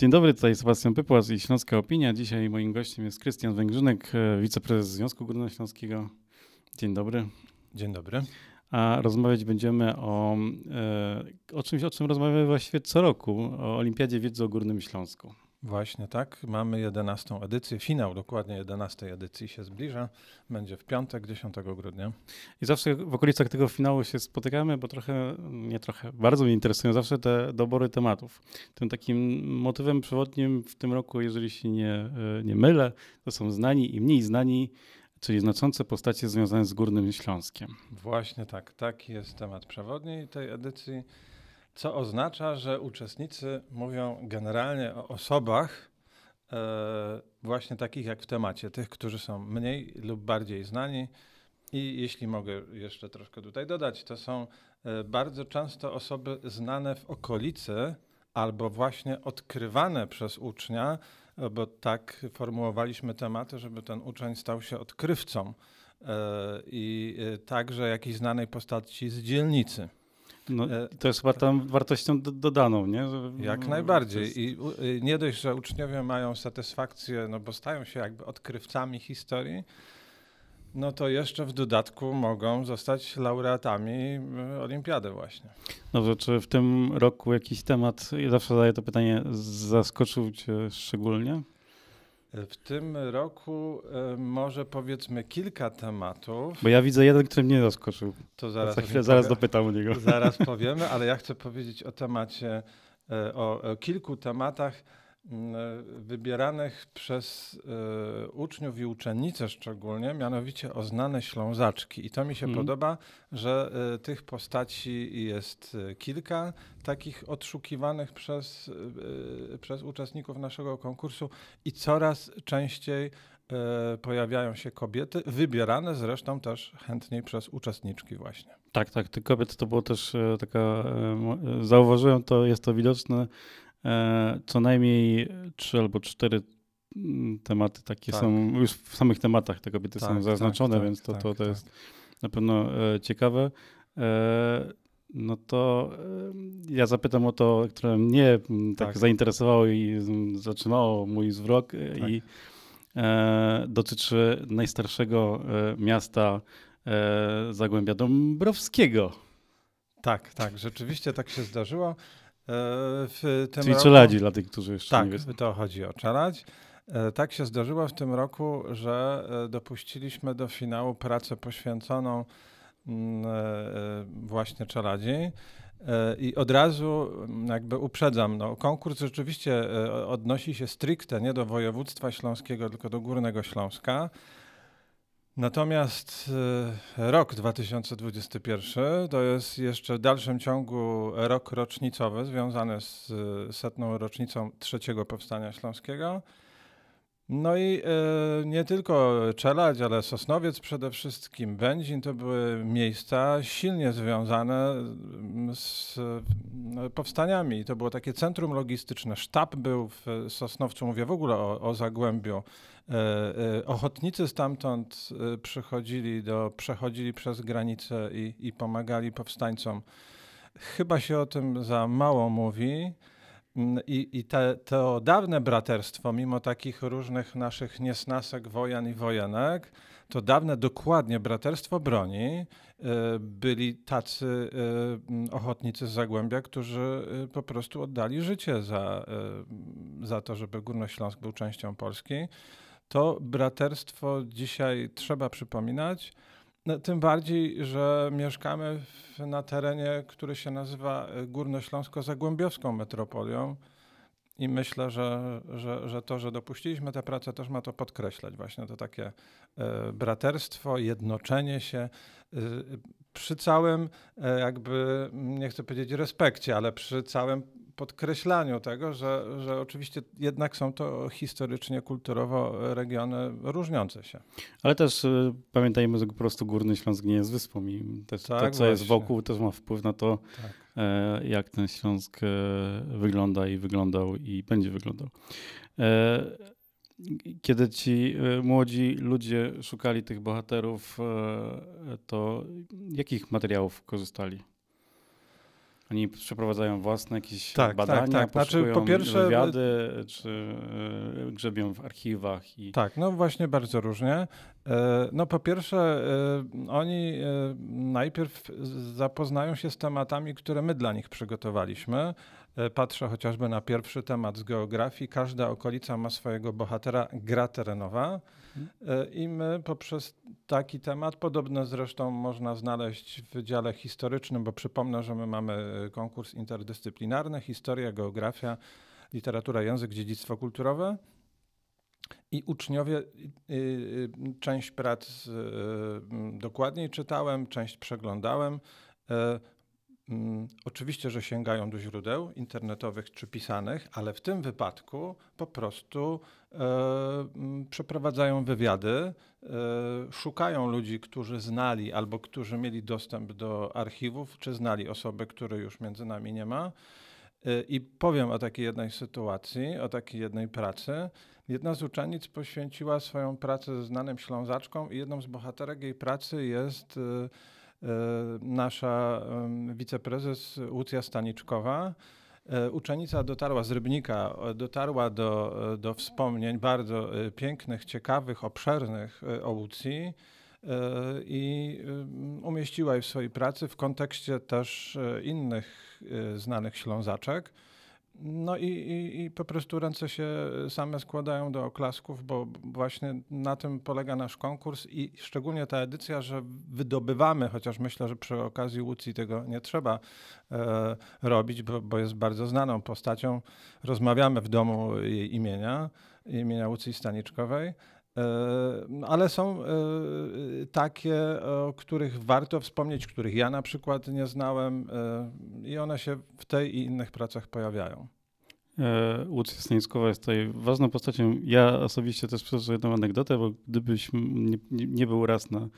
Dzień dobry, tutaj Sebastian Pypłas i Śląska Opinia. Dzisiaj moim gościem jest Krystian Węgrzynek, e, wiceprezes Związku Górnośląskiego. Dzień dobry. Dzień dobry. A rozmawiać będziemy o, e, o czymś, o czym rozmawiamy właściwie co roku, o Olimpiadzie Wiedzy o Górnym Śląsku. Właśnie tak. Mamy 11 edycję, finał dokładnie 11 edycji się zbliża. Będzie w piątek, 10 grudnia. I zawsze w okolicach tego finału się spotykamy, bo trochę, nie trochę, bardzo mnie interesują zawsze te dobory tematów. Tym takim motywem przewodnim w tym roku, jeżeli się nie, e, nie mylę, to są znani i mniej znani, czyli znaczące postacie związane z Górnym Śląskiem. Właśnie tak. Taki jest temat przewodni tej edycji co oznacza, że uczestnicy mówią generalnie o osobach e, właśnie takich jak w temacie, tych, którzy są mniej lub bardziej znani. I jeśli mogę jeszcze troszkę tutaj dodać, to są e, bardzo często osoby znane w okolicy albo właśnie odkrywane przez ucznia, e, bo tak formułowaliśmy tematy, żeby ten uczeń stał się odkrywcą e, i e, także jakiejś znanej postaci z dzielnicy. No, e, to jest chyba tam wartością dodaną, nie? Jak najbardziej. I nie dość, że uczniowie mają satysfakcję, no bo stają się jakby odkrywcami historii, no to jeszcze w dodatku mogą zostać laureatami e, olimpiady właśnie. Dobrze, czy w tym roku jakiś temat, ja zawsze zadaję to pytanie, zaskoczył cię szczególnie? W tym roku y, może powiedzmy kilka tematów. Bo ja widzę jeden, który mnie zaskoczył. To zaraz, Za chwilę, zaraz dopytam o niego. Zaraz powiemy, ale ja chcę powiedzieć o temacie, y, o, o kilku tematach wybieranych przez y, uczniów i uczennice szczególnie, mianowicie o znane ślązaczki. I to mi się mm. podoba, że y, tych postaci jest kilka, takich odszukiwanych przez, przez uczestników naszego konkursu i coraz częściej pojawiają się kobiety, wybierane zresztą też chętniej przez uczestniczki właśnie. Tak, tak, tych kobiet to było też taka, zauważyłem to, jest to widoczne E, co najmniej trzy albo cztery mm, tematy takie tak. są, już w samych tematach te kobiety tak, są zaznaczone, tak, więc to, to, to tak, jest na pewno e, ciekawe. E, no to ja zapytam o to, które mnie mm, tak, zainteresowało i zatrzymało mój zwrok i dotyczy najstarszego miasta Zagłębia Dąbrowskiego. Tak, tak, rzeczywiście tak się zdarzyło. E, w tym Czyli roku... czeladzi dla tych, którzy jeszcze tak, nie wiedzą. to chodzi o czeladź. E, tak się zdarzyło w tym roku, że e, dopuściliśmy do finału pracę poświęconą mm, właśnie czeladzi. I od razu mm, jakby uprzedzam, no, konkurs rzeczywiście odnosi się stricte nie do województwa śląskiego, tylko do Górnego Śląska. Natomiast e, rok 2021 to jest jeszcze w dalszym ciągu rok rocznicowy związany z e, setną rocznicą trzeciego powstania śląskiego. No i e, nie tylko Czeladź, ale Sosnowiec przede wszystkim, Będzin to były miejsca silnie związane z no, powstaniami. To było takie centrum logistyczne. Sztab był w Sosnowcu, mówię w ogóle o, o Zagłębiu. E, e, ochotnicy stamtąd przychodzili do, przechodzili przez granicę i, i pomagali powstańcom. Chyba się o tym za mało mówi. Mm, I, i te, to dawne braterstwo, mimo takich różnych naszych niesnasek wojan i wojenek, to dawne dokładnie braterstwo broni byli tacy ochotnicy z Zagłębia, którzy po prostu oddali życie za, za to, żeby Górnośląsk był częścią Polski to braterstwo dzisiaj trzeba przypominać. No, tym bardziej, że mieszkamy w, na terenie, który się nazywa Górnośląsko-Zagłębiowską metropolią. I myślę, że, że, że to, że dopuściliśmy tę pracę, też ma to podkreślać. Właśnie to takie e, braterstwo, jednoczenie się e, przy całym, e, jakby, nie chcę powiedzieć respekcie, ale przy całym podkreślaniu tego, że, że oczywiście jednak są to historycznie, kulturowo regiony różniące się. Ale też y, pamiętajmy, że po prostu Górny Śląsk nie jest wyspą i też tak, to, co właśnie. jest wokół, też ma wpływ na to, tak. e, jak ten Śląsk e, wygląda i wyglądał i będzie wyglądał. E, kiedy ci młodzi ludzie szukali tych bohaterów, to jakich materiałów korzystali? Oni przeprowadzają własne jakieś tak, badania, tak, tak. Znaczy, po pierwsze, wywiady, czy e, grzebią w archiwach. I... Tak, no właśnie bardzo różnie. E, no po pierwsze, oni najpierw zapoznają się z tematami, które my dla nich przygotowaliśmy. Patrzę chociażby na pierwszy temat z geografii. Każda okolica ma swojego bohatera, gra terenowa. E, I my poprzez taki temat, podobno zresztą można znaleźć w dziale historycznym, bo przypomnę, że my mamy e, konkurs interdyscyplinarny, historia, geografia, literatura, język, dziedzictwo kulturowe. I uczniowie, część prac e, dokładniej czytałem, część przeglądałem. Mm, oczywiście, że sięgają do źródeł internetowych czy pisanych, ale w tym wypadku po prostu e, mm, przeprowadzają wywiady, e, szukają ludzi, którzy znali albo którzy mieli dostęp do archiwów, czy znali osoby, które już między nami nie ma. E, I powiem o takiej jednej sytuacji, o takiej jednej pracy. Jedna z uczennic poświęciła swoją pracę znanym Ślązaczkom i jedną z bohaterek jej pracy jest e, E, nasza wiceprezes Łucja Staniczkowa. E, uczennica dotarła z Rybnika, dotarła do, do wspomnień bardzo e, pięknych, ciekawych, obszernych o Łucji i umieściła je w swojej pracy w kontekście też innych znanych Ślązaczek. No i, i, i, po prostu ręce się same składają do oklasków, bo właśnie na tym polega nasz konkurs i szczególnie ta edycja, że wydobywamy, chociaż myślę, że przy okazji Łucji tego nie trzeba e, robić, bo, bo, jest bardzo znaną postacią. Rozmawiamy w domu jej imienia, imienia Łucji Staniczkowej. E, ale są e, takie, o których warto wspomnieć, których ja na przykład nie znałem e, i one się w tej i innych pracach pojawiają. Łucja Stanickowa jest tutaj ważną postacią. Ja osobiście też przeżyję jedną anegdotę, bo gdybyś nie, nie był raz na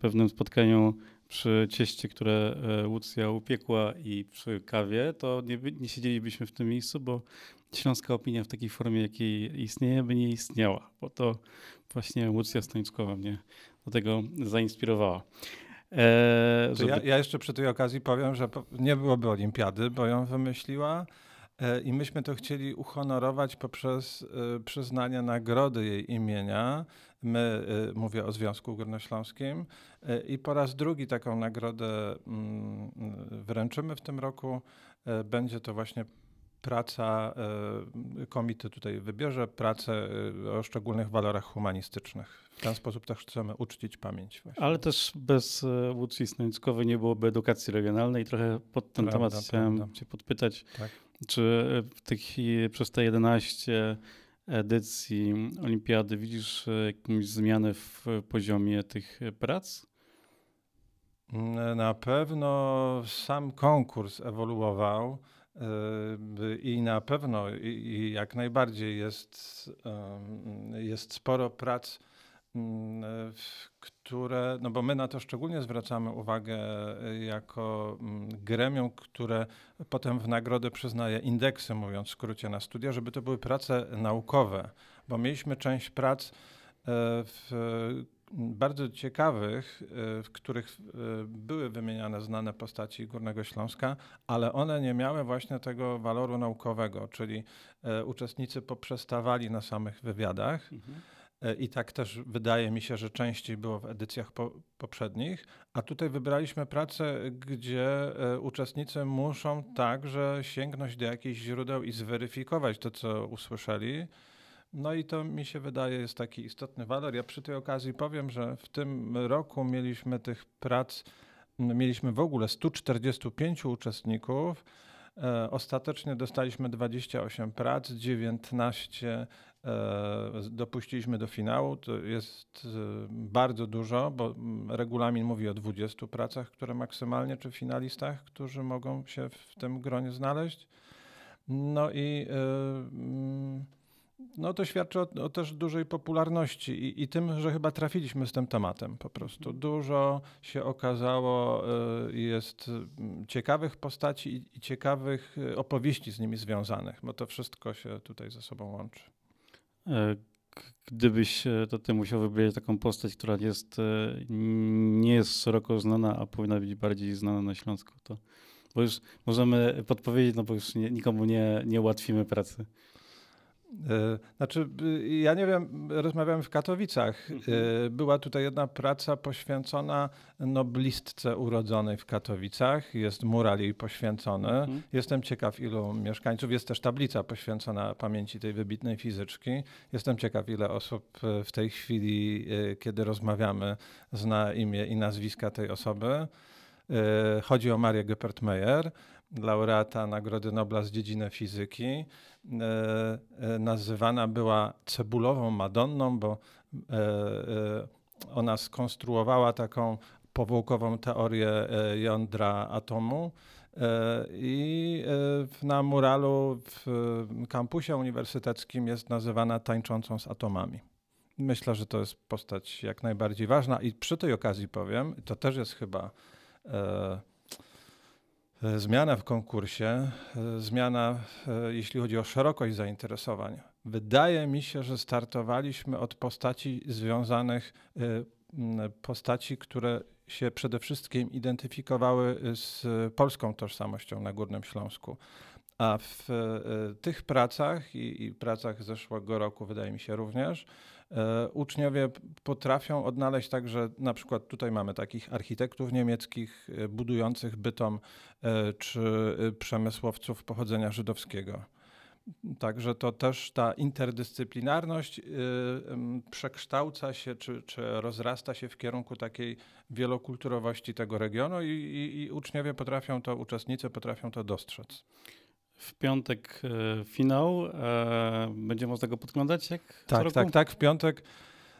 pewnym spotkaniu przy cieście, które Łucja upiekła i przy kawie, to nie, nie siedzielibyśmy w tym miejscu, bo śląska opinia w takiej formie, jakiej istnieje, by nie istniała, bo to właśnie Łucja Stańckowa mnie do tego zainspirowała. E, żeby... ja, ja, jeszcze przy tej okazji powiem, że nie byłoby olimpiady, bo ją wymyśliła e, i myśmy to chcieli uhonorować poprzez e, przyznanie nagrody jej imienia. My, e, mówię o Związku Górnośląskim e, i po raz drugi taką nagrodę mm, wręczymy w tym roku. E, będzie to właśnie praca, komitet tutaj wybierze pracę o szczególnych walorach humanistycznych. W ten sposób też chcemy uczcić pamięć. Właśnie. Ale też bez Łucji Snońckowej nie byłoby edukacji regionalnej. Trochę pod ten prawda, temat chciałem prawda. cię podpytać, tak. czy w tych, przez te 11 edycji olimpiady widzisz jakąś zmianę w poziomie tych prac? Na pewno sam konkurs ewoluował. I na pewno i jak najbardziej jest, jest sporo prac, które, no bo my na to szczególnie zwracamy uwagę e, jako mm, gremium, które potem w nagrodę przyznaje indeksy, mówiąc w skrócie na studia, żeby to były prace naukowe, bo mieliśmy część prac e, w bardzo ciekawych, e, w których e, były wymieniane znane postaci Górnego Śląska, ale one nie miały właśnie tego waloru naukowego, czyli e, uczestnicy poprzestawali na samych wywiadach. Mhm. I tak też wydaje mi się, że częściej było w edycjach po, poprzednich, a tutaj wybraliśmy pracę, gdzie uczestnicy muszą także sięgnąć do jakichś źródeł i zweryfikować to, co usłyszeli. No i to mi się wydaje jest taki istotny walor. Ja przy tej okazji powiem, że w tym roku mieliśmy tych prac, mieliśmy w ogóle 145 uczestników. E, ostatecznie dostaliśmy 28 prac, 19 e, dopuściliśmy do finału. To jest e, bardzo dużo, bo regulamin mówi o 20 pracach, które maksymalnie, czy finalistach, którzy mogą się w tym gronie znaleźć. No i no to świadczy o, o, też dużej popularności i, i, tym, że chyba trafiliśmy z tym tematem po prostu. Dużo się okazało, y, jest mm, ciekawych postaci i, ciekawych y, opowieści z nimi związanych, bo to wszystko się tutaj ze sobą łączy. E, gdybyś e, to ty musiał wybrać taką postać, która jest, e, nie jest szeroko znana, a powinna być bardziej znana na Śląsku, to Bo już możemy podpowiedzieć, no bo już nie, nikomu nie, nie ułatwimy pracy. E, znaczy, ja nie wiem, rozmawiałem w Katowicach. Mhm. E, była tutaj jedna praca poświęcona noblistce urodzonej w Katowicach. Jest mural jej poświęcony. Mhm. Jestem ciekaw, ilu mieszkańców. Jest też tablica poświęcona pamięci tej wybitnej fizyczki. Jestem ciekaw, ile osób e, w tej chwili, kiedy rozmawiamy, zna imię i nazwiska tej osoby. Chodzi o Marię Geppert-Meyer laureata Nagrody Nobla z dziedziny fizyki. E, e, nazywana była cebulową Madonną, bo e, ona skonstruowała taką powłokową teorię jądra atomu. I na muralu w kampusie uniwersyteckim jest nazywana tańczącą z atomami. Myślę, że to jest postać jak najbardziej ważna i przy tej okazji powiem, to też jest chyba zmiana w konkursie, e, zmiana e, jeśli chodzi o szerokość zainteresowań. Wydaje mi się, że startowaliśmy od postaci związanych, postaci, które się przede wszystkim identyfikowały z polską tożsamością na Górnym Śląsku. A w tych pracach i, i pracach zeszłego roku, wydaje mi się również, E, uczniowie potrafią odnaleźć także, na przykład tutaj mamy takich architektów niemieckich e, budujących bytom, e, czy przemysłowców pochodzenia żydowskiego. Także to też ta interdyscyplinarność przekształca się czy, czy rozrasta się w kierunku takiej wielokulturowości tego regionu i, i, i uczniowie potrafią to, uczestnicy potrafią to dostrzec. W piątek e, finał. E, będzie można go podglądać jak Tak, tak, tak. W piątek.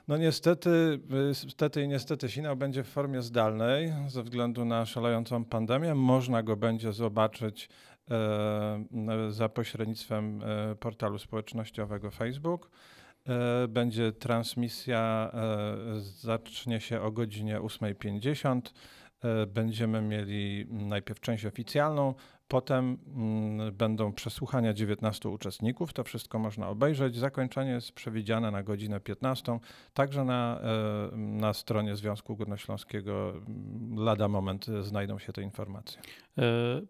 No niestety, niestety i niestety finał będzie w formie zdalnej ze względu na szalejącą pandemię. Można go będzie zobaczyć e, za pośrednictwem e, portalu społecznościowego Facebook. E, będzie transmisja, e, zacznie się o godzinie 8.50. Będziemy mieli najpierw część oficjalną, Potem mm, będą przesłuchania 19 uczestników. To wszystko można obejrzeć. Zakończenie jest przewidziane na godzinę 15. Także na, e, na stronie Związku Górnośląskiego mm, lada moment znajdą się te informacje. E,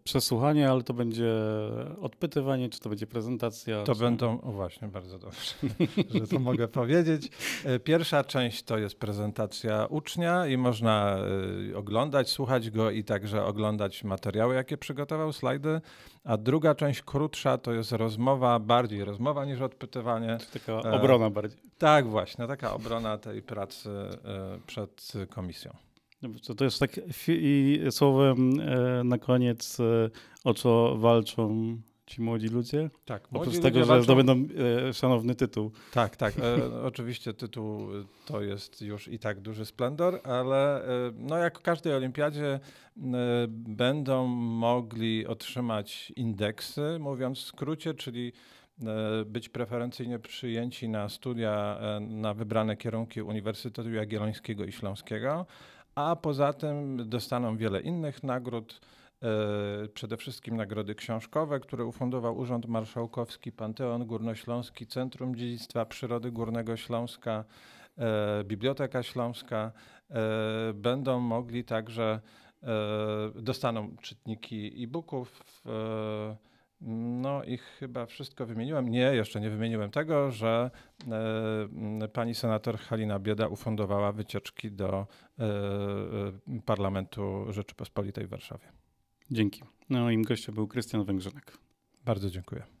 przesłuchanie, ale to będzie odpytywanie, czy to będzie prezentacja? To czy... będą, o właśnie, bardzo dobrze, że to mogę powiedzieć. E, pierwsza część to jest prezentacja ucznia i można e, oglądać, słuchać go i także oglądać materiały, jakie przygotował slajdy, a druga część krótsza to jest rozmowa, bardziej rozmowa niż odpytywanie. Taka obrona bardziej. Tak, właśnie, taka obrona tej pracy przed komisją. To, to jest tak i słowem e, na koniec, o co walczą ci młodzi ludzie? Tak. Młodzi Oprócz tego, że walczą... zdobędą e, szanowny tytuł. Tak, tak. E, oczywiście tytuł to jest już i tak duży splendor, ale e, no jak w każdej olimpiadzie e, będą mogli otrzymać indeksy, mówiąc w skrócie, czyli e, być preferencyjnie przyjęci na studia e, na wybrane kierunki Uniwersytetu Jagiellońskiego i Śląskiego, a poza tym dostaną wiele innych nagród, E, przede wszystkim nagrody książkowe, które ufundował Urząd Marszałkowski, Panteon Górnośląski, Centrum Dziedzictwa Przyrody Górnego Śląska, e, Biblioteka Śląska. E, będą mogli także, dostaną czytniki e-booków, no i chyba wszystko wymieniłem. Nie, jeszcze nie wymieniłem tego, że e, pani senator Halina Bieda ufundowała wycieczki do e, Parlamentu Rzeczypospolitej w Warszawie. Dzięki. No, im gościem był Krystian Węgrzynek. Bardzo dziękuję.